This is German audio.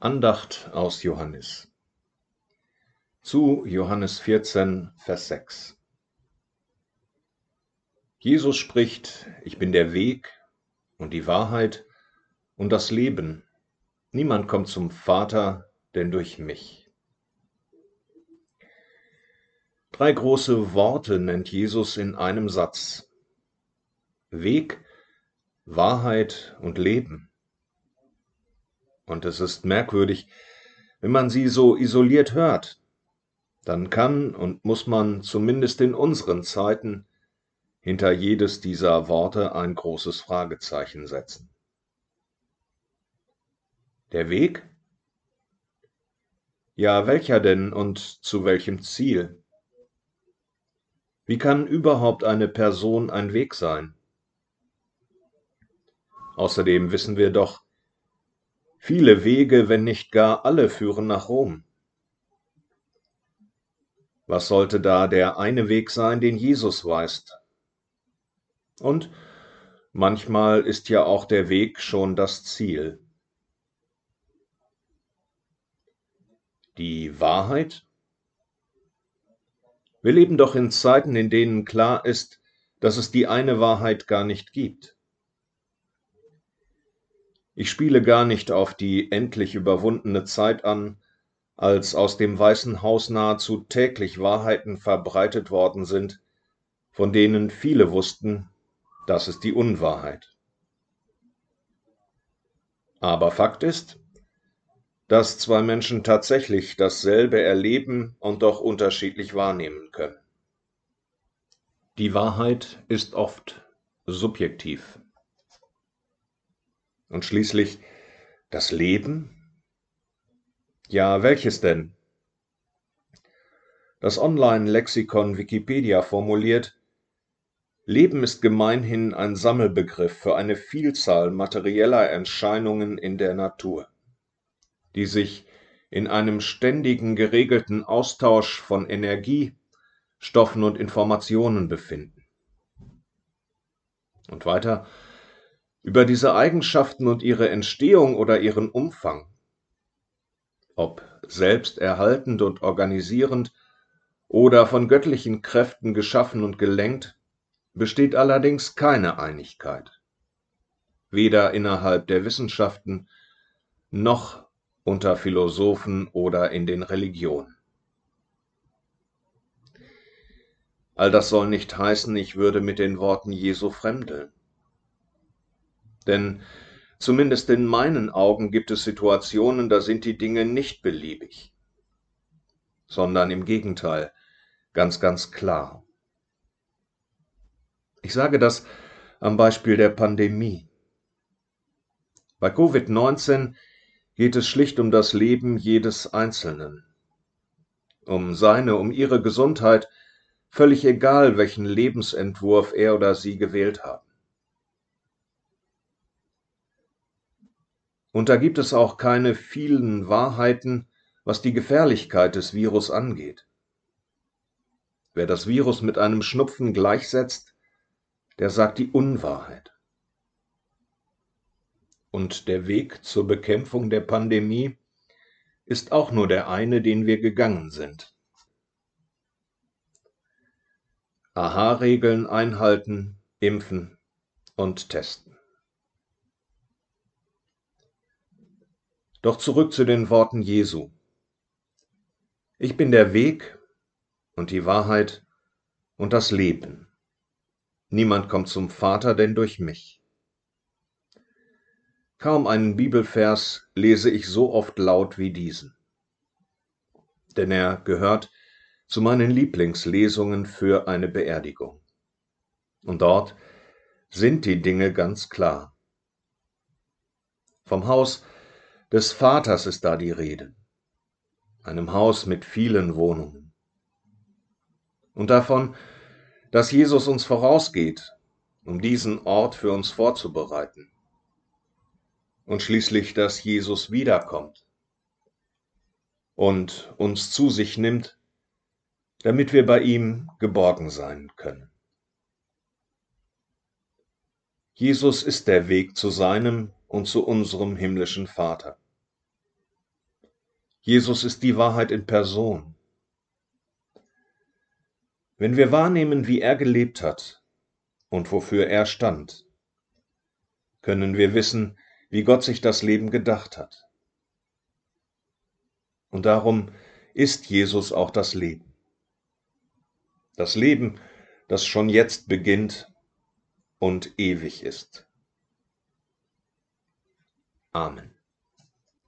Andacht aus Johannes. Zu Johannes 14, Vers 6. Jesus spricht, ich bin der Weg und die Wahrheit und das Leben. Niemand kommt zum Vater, denn durch mich. Drei große Worte nennt Jesus in einem Satz. Weg, Wahrheit und Leben. Und es ist merkwürdig, wenn man sie so isoliert hört, dann kann und muss man zumindest in unseren Zeiten hinter jedes dieser Worte ein großes Fragezeichen setzen. Der Weg? Ja, welcher denn und zu welchem Ziel? Wie kann überhaupt eine Person ein Weg sein? Außerdem wissen wir doch, Viele Wege, wenn nicht gar alle, führen nach Rom. Was sollte da der eine Weg sein, den Jesus weist? Und manchmal ist ja auch der Weg schon das Ziel. Die Wahrheit? Wir leben doch in Zeiten, in denen klar ist, dass es die eine Wahrheit gar nicht gibt. Ich spiele gar nicht auf die endlich überwundene Zeit an, als aus dem Weißen Haus nahezu täglich Wahrheiten verbreitet worden sind, von denen viele wussten, das ist die Unwahrheit. Aber Fakt ist, dass zwei Menschen tatsächlich dasselbe erleben und doch unterschiedlich wahrnehmen können. Die Wahrheit ist oft subjektiv. Und schließlich das Leben? Ja, welches denn? Das Online-Lexikon Wikipedia formuliert, Leben ist gemeinhin ein Sammelbegriff für eine Vielzahl materieller Erscheinungen in der Natur, die sich in einem ständigen geregelten Austausch von Energie, Stoffen und Informationen befinden. Und weiter, über diese Eigenschaften und ihre Entstehung oder ihren Umfang, ob selbsterhaltend und organisierend oder von göttlichen Kräften geschaffen und gelenkt, besteht allerdings keine Einigkeit, weder innerhalb der Wissenschaften noch unter Philosophen oder in den Religionen. All das soll nicht heißen, ich würde mit den Worten Jesu fremdeln. Denn zumindest in meinen Augen gibt es Situationen, da sind die Dinge nicht beliebig, sondern im Gegenteil ganz, ganz klar. Ich sage das am Beispiel der Pandemie. Bei Covid-19 geht es schlicht um das Leben jedes Einzelnen, um seine, um ihre Gesundheit, völlig egal, welchen Lebensentwurf er oder sie gewählt haben. Und da gibt es auch keine vielen Wahrheiten, was die Gefährlichkeit des Virus angeht. Wer das Virus mit einem Schnupfen gleichsetzt, der sagt die Unwahrheit. Und der Weg zur Bekämpfung der Pandemie ist auch nur der eine, den wir gegangen sind. Aha-Regeln einhalten, impfen und testen. Doch zurück zu den Worten Jesu. Ich bin der Weg und die Wahrheit und das Leben. Niemand kommt zum Vater denn durch mich. Kaum einen Bibelvers lese ich so oft laut wie diesen. Denn er gehört zu meinen Lieblingslesungen für eine Beerdigung. Und dort sind die Dinge ganz klar. Vom Haus des Vaters ist da die Rede, einem Haus mit vielen Wohnungen. Und davon, dass Jesus uns vorausgeht, um diesen Ort für uns vorzubereiten. Und schließlich, dass Jesus wiederkommt und uns zu sich nimmt, damit wir bei ihm geborgen sein können. Jesus ist der Weg zu seinem und zu unserem himmlischen Vater. Jesus ist die Wahrheit in Person. Wenn wir wahrnehmen, wie er gelebt hat und wofür er stand, können wir wissen, wie Gott sich das Leben gedacht hat. Und darum ist Jesus auch das Leben. Das Leben, das schon jetzt beginnt und ewig ist. Amen.